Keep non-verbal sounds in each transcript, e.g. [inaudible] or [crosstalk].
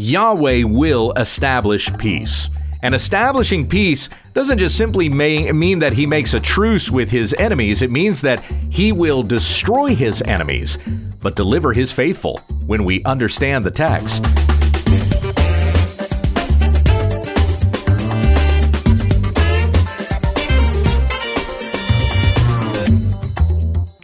Yahweh will establish peace. And establishing peace doesn't just simply may, mean that he makes a truce with his enemies, it means that he will destroy his enemies, but deliver his faithful when we understand the text.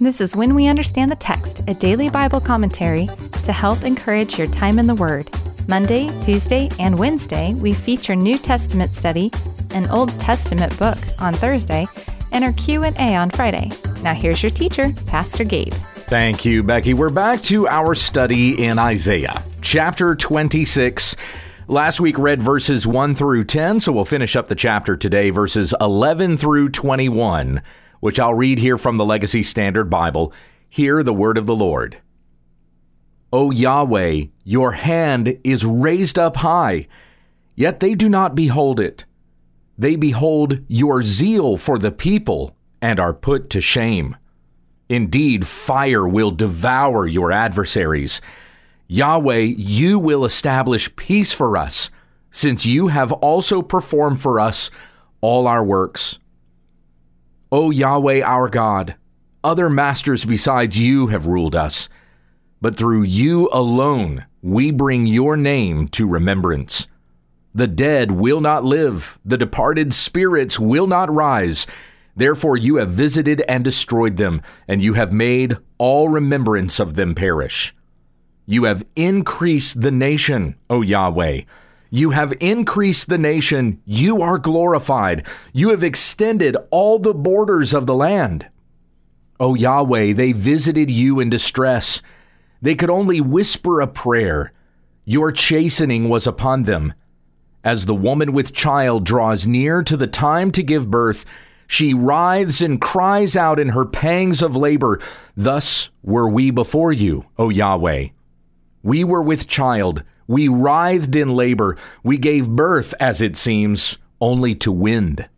This is When We Understand the Text, a daily Bible commentary to help encourage your time in the Word. Monday, Tuesday, and Wednesday, we feature New Testament study, an Old Testament book on Thursday, and our Q&A on Friday. Now here's your teacher, Pastor Gabe. Thank you, Becky. We're back to our study in Isaiah, chapter 26. Last week read verses 1 through 10, so we'll finish up the chapter today, verses 11 through 21 which I'll read here from the Legacy Standard Bible. Hear the word of the Lord. O Yahweh, your hand is raised up high, yet they do not behold it. They behold your zeal for the people and are put to shame. Indeed, fire will devour your adversaries. Yahweh, you will establish peace for us, since you have also performed for us all our works. O Yahweh our God, other masters besides you have ruled us, but through you alone we bring your name to remembrance. The dead will not live, the departed spirits will not rise. Therefore you have visited and destroyed them, and you have made all remembrance of them perish. You have increased the nation, O Yahweh you have increased the nation. You are glorified. You have extended all the borders of the land. O Yahweh, they visited you in distress. They could only whisper a prayer. Your chastening was upon them. As the woman with child draws near to the time to give birth, she writhes and cries out in her pangs of labor. Thus were we before you, O Yahweh. We were with child we writhed in labor. We gave birth, as it seems, only to wind.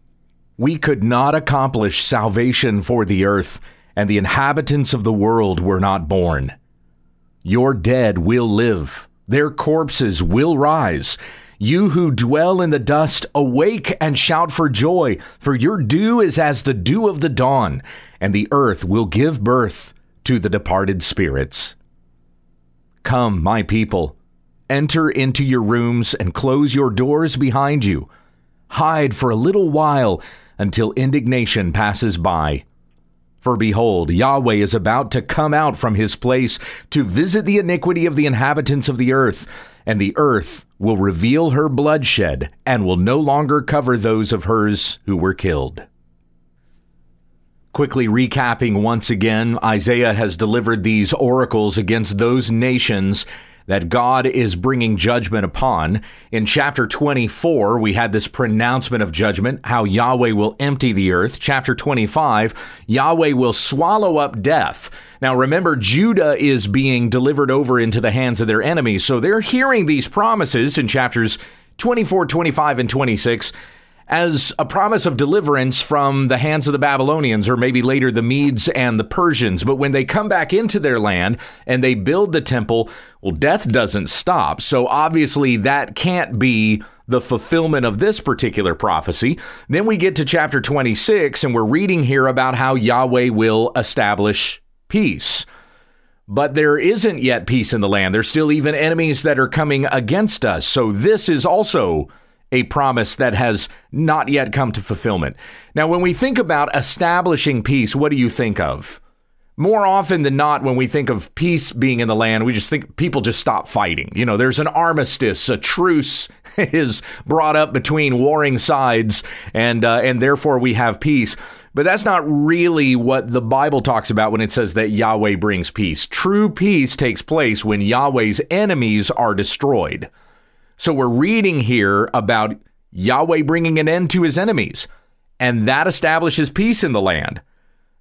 We could not accomplish salvation for the earth, and the inhabitants of the world were not born. Your dead will live, their corpses will rise. You who dwell in the dust, awake and shout for joy, for your dew is as the dew of the dawn, and the earth will give birth to the departed spirits. Come, my people Enter into your rooms and close your doors behind you. Hide for a little while until indignation passes by. For behold, Yahweh is about to come out from his place to visit the iniquity of the inhabitants of the earth, and the earth will reveal her bloodshed and will no longer cover those of hers who were killed. Quickly recapping once again, Isaiah has delivered these oracles against those nations that God is bringing judgment upon. In chapter 24, we had this pronouncement of judgment, how Yahweh will empty the earth. Chapter 25, Yahweh will swallow up death. Now remember, Judah is being delivered over into the hands of their enemies. So they're hearing these promises in chapters 24, 25, and 26 as a promise of deliverance from the hands of the Babylonians, or maybe later the Medes and the Persians. But when they come back into their land and they build the temple, well, death doesn't stop. So obviously, that can't be the fulfillment of this particular prophecy. Then we get to chapter 26, and we're reading here about how Yahweh will establish peace. But there isn't yet peace in the land. There's still even enemies that are coming against us. So this is also a promise that has not yet come to fulfillment. Now, when we think about establishing peace, what do you think of? More often than not, when we think of peace being in the land, we just think people just stop fighting. You know, there's an armistice, a truce [laughs] is brought up between warring sides, and uh, and therefore we have peace. But that's not really what the Bible talks about when it says that Yahweh brings peace. True peace takes place when Yahweh's enemies are destroyed. So we're reading here about Yahweh bringing an end to his enemies, and that establishes peace in the land.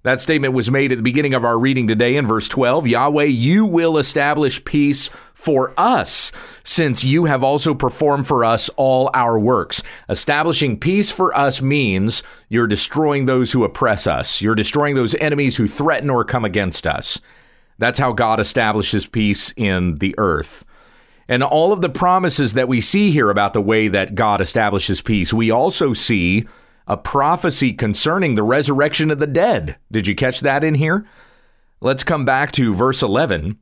That statement was made at the beginning of our reading today in verse 12 Yahweh, you will establish peace for us, since you have also performed for us all our works. Establishing peace for us means you're destroying those who oppress us, you're destroying those enemies who threaten or come against us. That's how God establishes peace in the earth. And all of the promises that we see here about the way that God establishes peace, we also see a prophecy concerning the resurrection of the dead. Did you catch that in here? Let's come back to verse 11,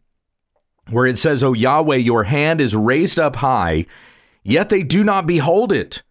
where it says, O Yahweh, your hand is raised up high, yet they do not behold it.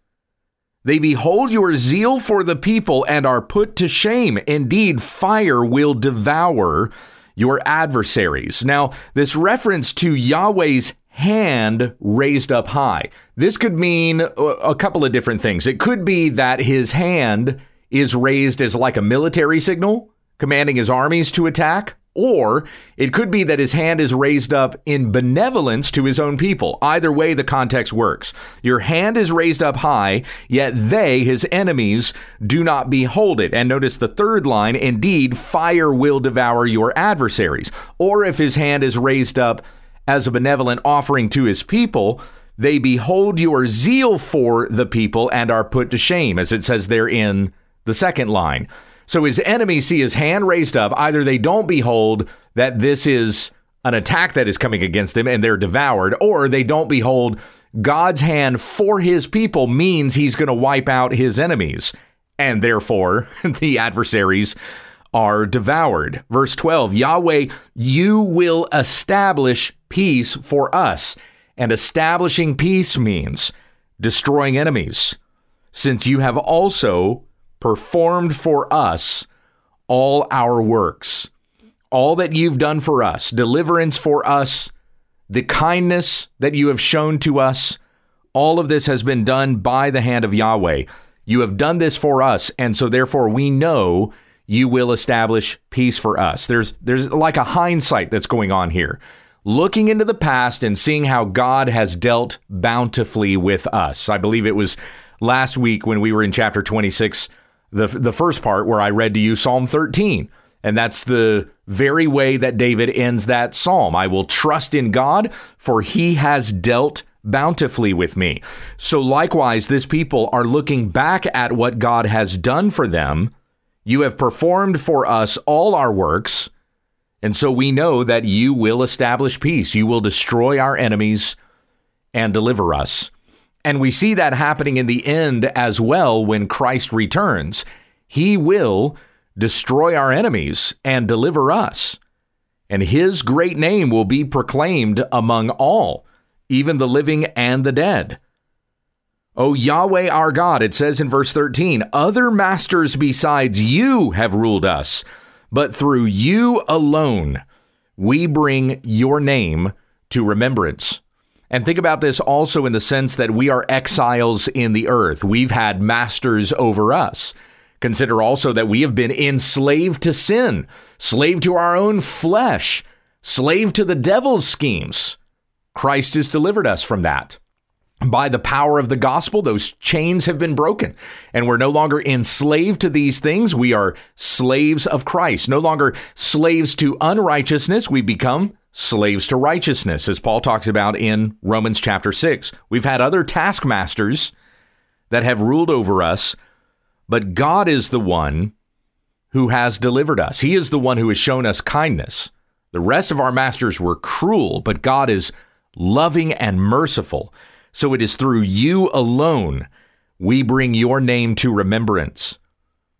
They behold your zeal for the people and are put to shame. Indeed, fire will devour your adversaries. Now, this reference to Yahweh's hand raised up high. This could mean a couple of different things. It could be that his hand is raised as like a military signal, commanding his armies to attack. Or it could be that his hand is raised up in benevolence to his own people. Either way, the context works. Your hand is raised up high, yet they, his enemies, do not behold it. And notice the third line indeed, fire will devour your adversaries. Or if his hand is raised up as a benevolent offering to his people, they behold your zeal for the people and are put to shame, as it says there in the second line. So his enemies see his hand raised up. Either they don't behold that this is an attack that is coming against them and they're devoured, or they don't behold God's hand for his people means he's going to wipe out his enemies. And therefore, [laughs] the adversaries are devoured. Verse 12 Yahweh, you will establish peace for us. And establishing peace means destroying enemies, since you have also performed for us all our works. All that you've done for us, deliverance for us, the kindness that you have shown to us, all of this has been done by the hand of Yahweh. You have done this for us, and so therefore we know you will establish peace for us. There's there's like a hindsight that's going on here. Looking into the past and seeing how God has dealt bountifully with us. I believe it was last week when we were in chapter 26 the the first part where I read to you Psalm 13. And that's the very way that David ends that psalm. I will trust in God, for he has dealt bountifully with me. So, likewise, this people are looking back at what God has done for them. You have performed for us all our works. And so we know that you will establish peace. You will destroy our enemies and deliver us. And we see that happening in the end as well when Christ returns. He will destroy our enemies and deliver us. And his great name will be proclaimed among all, even the living and the dead. O Yahweh our God, it says in verse 13, other masters besides you have ruled us, but through you alone we bring your name to remembrance. And think about this also in the sense that we are exiles in the earth. We've had masters over us. Consider also that we have been enslaved to sin, slave to our own flesh, slave to the devil's schemes. Christ has delivered us from that. By the power of the gospel, those chains have been broken, and we're no longer enslaved to these things. We are slaves of Christ, no longer slaves to unrighteousness. We become slaves to righteousness, as Paul talks about in Romans chapter 6. We've had other taskmasters that have ruled over us, but God is the one who has delivered us. He is the one who has shown us kindness. The rest of our masters were cruel, but God is loving and merciful. So it is through you alone we bring your name to remembrance.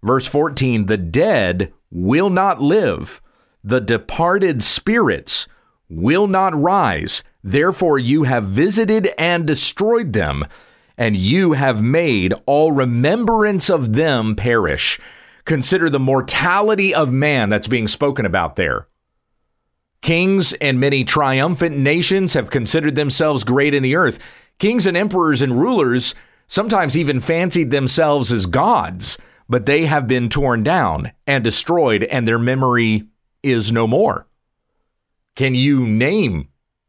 Verse 14 The dead will not live, the departed spirits will not rise. Therefore, you have visited and destroyed them, and you have made all remembrance of them perish. Consider the mortality of man that's being spoken about there. Kings and many triumphant nations have considered themselves great in the earth. Kings and emperors and rulers sometimes even fancied themselves as gods, but they have been torn down and destroyed, and their memory is no more. Can you name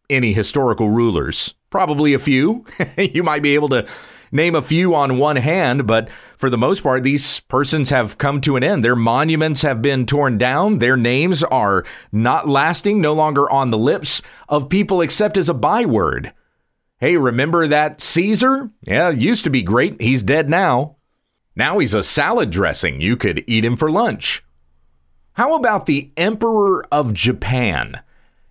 any historical rulers? Probably a few. [laughs] you might be able to name a few on one hand, but for the most part, these persons have come to an end. Their monuments have been torn down. Their names are not lasting, no longer on the lips of people except as a byword. Hey, remember that Caesar? Yeah, used to be great. He's dead now. Now he's a salad dressing. You could eat him for lunch. How about the Emperor of Japan?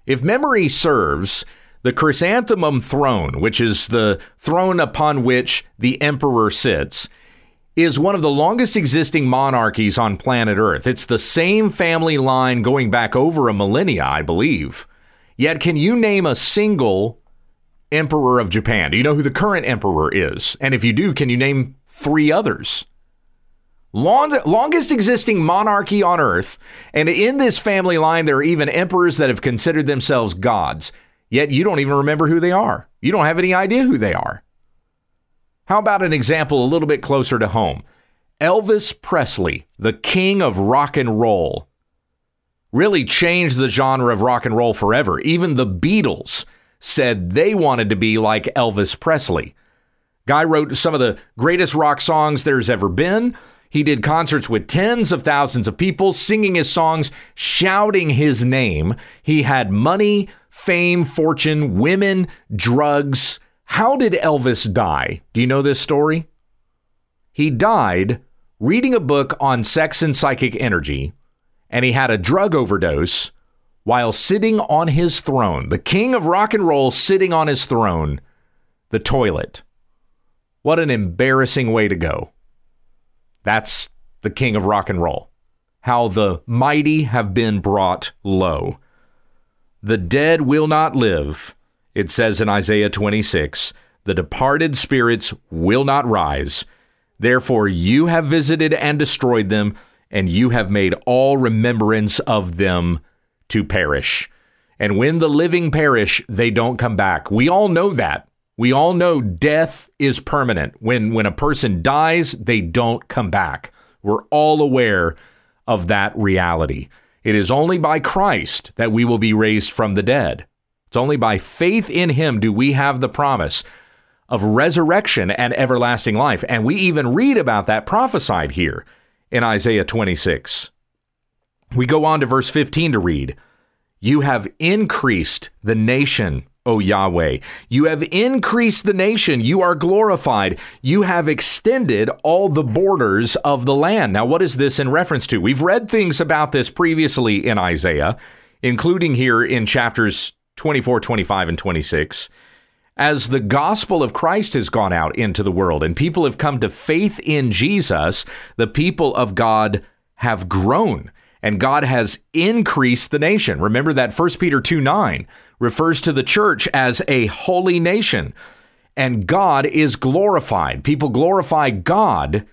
If memory serves, The chrysanthemum throne, which is the throne upon which the emperor sits, is one of the longest existing monarchies on planet Earth. It's the same family line going back over a millennia, I believe. Yet, can you name a single emperor of Japan? Do you know who the current emperor is? And if you do, can you name three others? Long, longest existing monarchy on earth. And in this family line, there are even emperors that have considered themselves gods. Yet you don't even remember who they are. You don't have any idea who they are. How about an example a little bit closer to home? Elvis Presley, the king of rock and roll, really changed the genre of rock and roll forever. Even the Beatles said they wanted to be like Elvis Presley. Guy wrote some of the greatest rock songs there's ever been. He did concerts with tens of thousands of people singing his songs, shouting his name. He had money, fame, fortune, women, drugs. How did Elvis die? Do you know this story? He died reading a book on sex and psychic energy, and he had a drug overdose while sitting on his throne, the king of rock and roll sitting on his throne, the toilet. What an embarrassing way to go. That's the king of rock and roll. How the mighty have been brought low. The dead will not live, it says in Isaiah 26. The departed spirits will not rise. Therefore, you have visited and destroyed them, and you have made all remembrance of them to perish. And when the living perish, they don't come back. We all know that. We all know death is permanent. When when a person dies, they don't come back. We're all aware of that reality. It is only by Christ that we will be raised from the dead. It's only by faith in him do we have the promise of resurrection and everlasting life. And we even read about that prophesied here in Isaiah 26. We go on to verse 15 to read, You have increased the nation O Yahweh. You have increased the nation. You are glorified. You have extended all the borders of the land. Now, what is this in reference to? We've read things about this previously in Isaiah, including here in chapters 24, 25, and 26. As the gospel of Christ has gone out into the world and people have come to faith in Jesus, the people of God have grown and God has increased the nation. Remember that 1 Peter 2 9 refers to the church as a holy nation, and God is glorified. People glorify God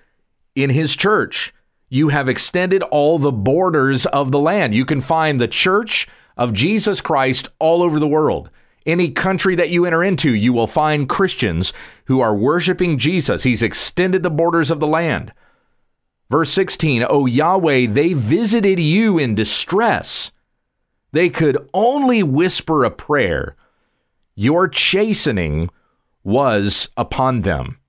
in his church. You have extended all the borders of the land. You can find the church of Jesus Christ all over the world. Any country that you enter into, you will find Christians who are worshiping Jesus. He's extended the borders of the land. Verse 16, O Yahweh, they visited you in distress. They could only whisper a prayer. Your chastening was upon them.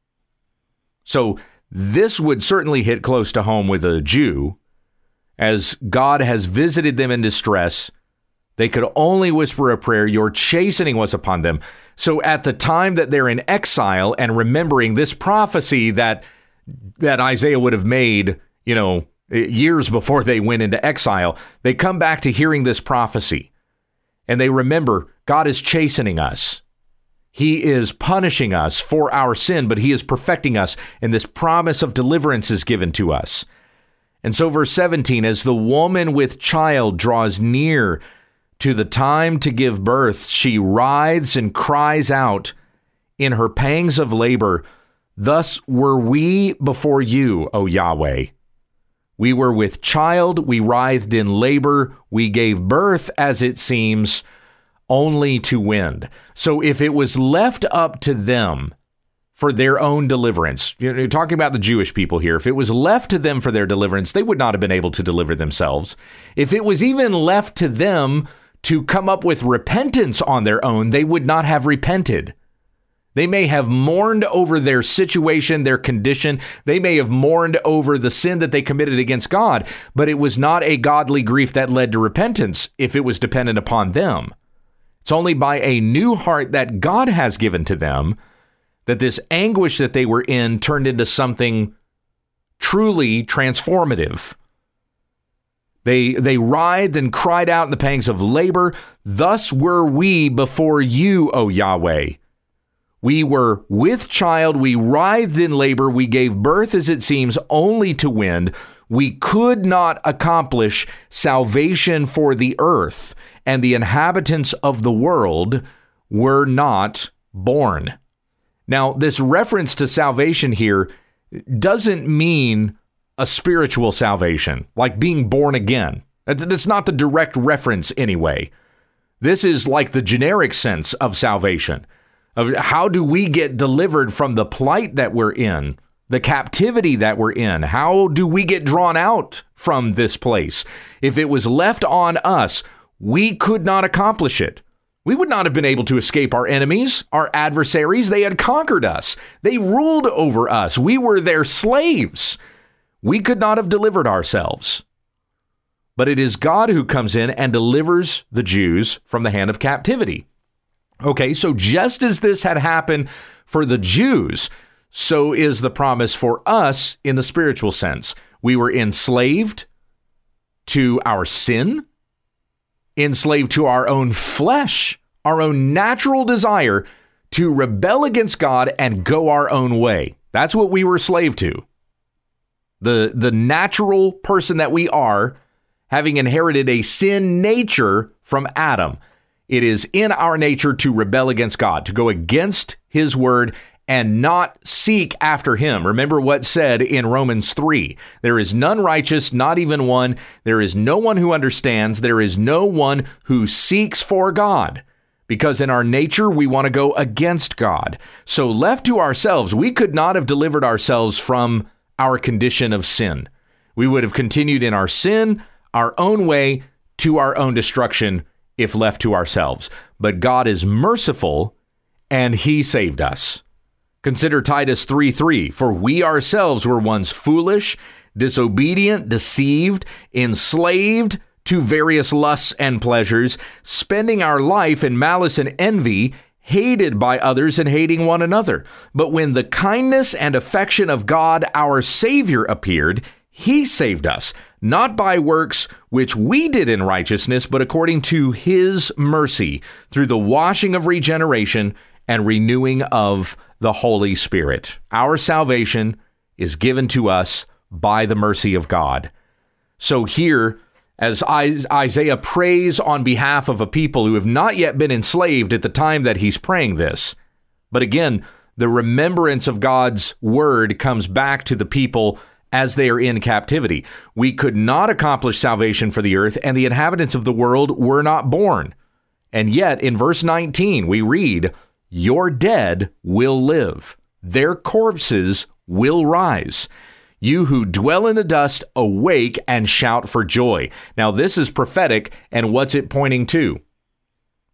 So this would certainly hit close to home with a Jew, as God has visited them in distress. They could only whisper a prayer. Your chastening was upon them. So at the time that they're in exile and remembering this prophecy that that Isaiah would have made, you know, eh, years before they went into exile. They come back to hearing this prophecy and they remember God is chastening us. He is punishing us for our sin, but He is perfecting us, and this promise of deliverance is given to us. And so, verse 17, as the woman with child draws near to the time to give birth, she writhes and cries out in her pangs of labor. Thus were we before you, O Yahweh. We were with child, we writhed in labor, we gave birth, as it seems, only to wind. So if it was left up to them for their own deliverance, you're talking about the Jewish people here, if it was left to them for their deliverance, they would not have been able to deliver themselves. If it was even left to them to come up with repentance on their own, they would not have repented. They may have mourned over their situation, their condition. They may have mourned over the sin that they committed against God, but it was not a godly grief that led to repentance if it was dependent upon them. It's only by a new heart that God has given to them that this anguish that they were in turned into something truly transformative. They, they writhed and cried out in the pangs of labor. Thus were we before you, O Yahweh. We were with child, we writhed in labor, we gave birth, as it seems, only to wind. We could not accomplish salvation for the earth, and the inhabitants of the world were not born. Now, this reference to salvation here doesn't mean a spiritual salvation, like being born again. That's not the direct reference, anyway. This is like the generic sense of salvation of how do we get delivered from the plight that we're in, the captivity that we're in? How do we get drawn out from this place? If it was left on us, we could not accomplish it. We would not have been able to escape our enemies, our adversaries. They had conquered us, they ruled over us. We were their slaves. We could not have delivered ourselves. But it is God who comes in and delivers the Jews from the hand of captivity. Okay, so just as this had happened for the Jews, so is the promise for us in the spiritual sense. We were enslaved to our sin, enslaved to our own flesh, our own natural desire to rebel against God and go our own way. That's what we were slave to. The, the natural person that we are, having inherited a sin nature from Adam. It is in our nature to rebel against God, to go against his word and not seek after him. Remember what said in Romans 3 there is none righteous, not even one. There is no one who understands. There is no one who seeks for God. Because in our nature, we want to go against God. So, left to ourselves, we could not have delivered ourselves from our condition of sin. We would have continued in our sin, our own way, to our own destruction if left to ourselves. But God is merciful and he saved us. Consider Titus 3 3. For we ourselves were once foolish, disobedient, deceived, enslaved to various lusts and pleasures, spending our life in malice and envy, hated by others and hating one another. But when the kindness and affection of God our Savior appeared, he saved us not by works which we did in righteousness, but according to his mercy, through the washing of regeneration and renewing of the Holy Spirit. Our salvation is given to us by the mercy of God. So here, as Isaiah prays on behalf of a people who have not yet been enslaved at the time that he's praying this, but again, the remembrance of God's word comes back to the people as they are in captivity. We could not accomplish salvation for the earth, and the inhabitants of the world were not born. And yet, in verse 19, we read, Your dead will live, their corpses will rise. You who dwell in the dust, awake and shout for joy. Now, this is prophetic, and what's it pointing to?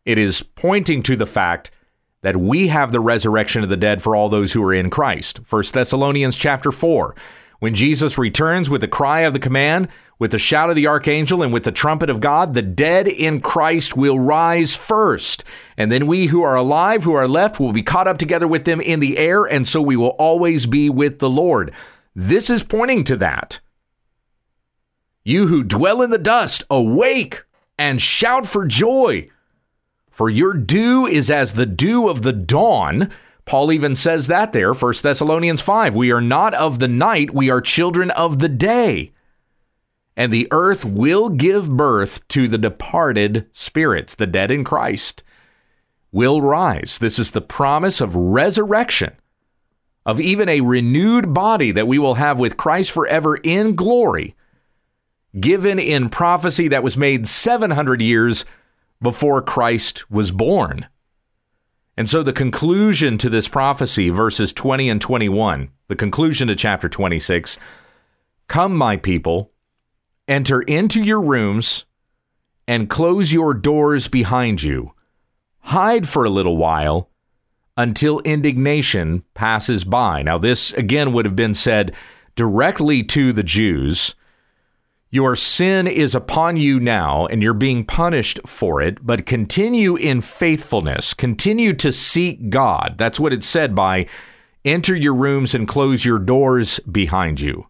It is pointing to the fact that we have the resurrection of the dead for all those who are in Christ. 1 Thessalonians chapter 4. When Jesus returns with the cry of the command, with the shout of the archangel, and with the trumpet of God, the dead in Christ will rise first. And then we who are alive, who are left, will be caught up together with them in the air, and so we will always be with the Lord. This is pointing to that. You who dwell in the dust, awake and shout for joy. For your dew is as the dew of the dawn Paul even says that there, 1 Thessalonians 5. We are not of the night, we are children of the day. And the earth will give birth to the departed spirits, the dead in Christ, will rise. This is the promise of resurrection, of even a renewed body that we will have with Christ forever in glory, given in prophecy that was made 700 years before Christ was born. And so the conclusion to this prophecy, verses 20 and 21, the conclusion to chapter 26 Come, my people, enter into your rooms and close your doors behind you. Hide for a little while until indignation passes by. Now, this again would have been said directly to the Jews your sin is upon you now, and you're being punished for it, but continue in faithfulness. Continue to seek God. That's what it said by enter your rooms and close your doors behind you.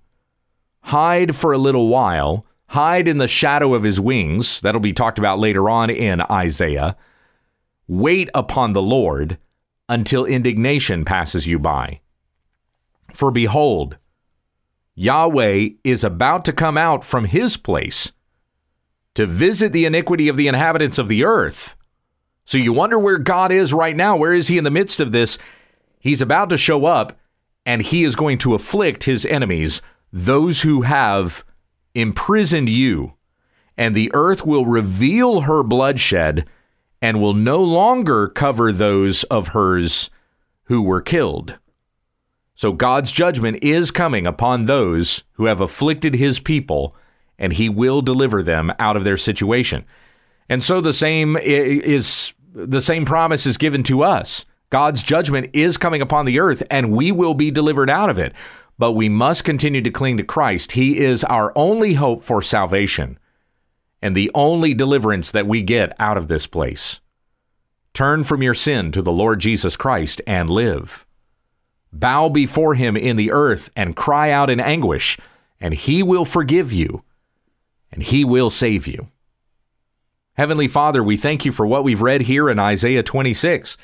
Hide for a little while hide in the shadow of his wings. That'll be talked about later on in Isaiah. Wait upon the Lord until indignation passes you by. For behold, Yahweh is about to come out from his place to visit the iniquity of the inhabitants of the earth. So you wonder where God is right now. Where is he in the midst of this? He's about to show up and he is going to afflict his enemies, those who have imprisoned you. And the earth will reveal her bloodshed and will no longer cover those of hers who were killed. So God's judgment is coming upon those who have afflicted his people, and he will deliver them out of their situation. And so the same is the same promise is given to us. God's judgment is coming upon the earth, and we will be delivered out of it. But we must continue to cling to Christ. He is our only hope for salvation and the only deliverance that we get out of this place. Turn from your sin to the Lord Jesus Christ and live. Bow before him in the earth and cry out in anguish, and he will forgive you and he will save you. Heavenly Father, we thank you for what we've read here in Isaiah 26,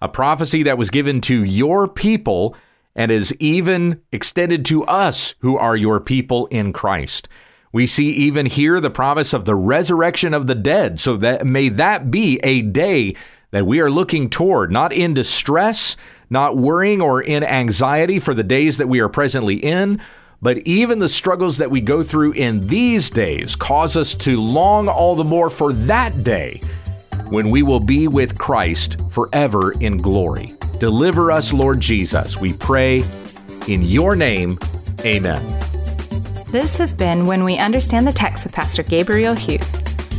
a prophecy that was given to your people and is even extended to us who are your people in Christ. We see even here the promise of the resurrection of the dead. So that may that be a day that we are looking toward, not in distress, not worrying or in anxiety for the days that we are presently in, but even the struggles that we go through in these days cause us to long all the more for that day when we will be with Christ forever in glory. Deliver us, Lord Jesus, we pray. In your name, amen. This has been When We Understand the Text with Pastor Gabriel Hughes.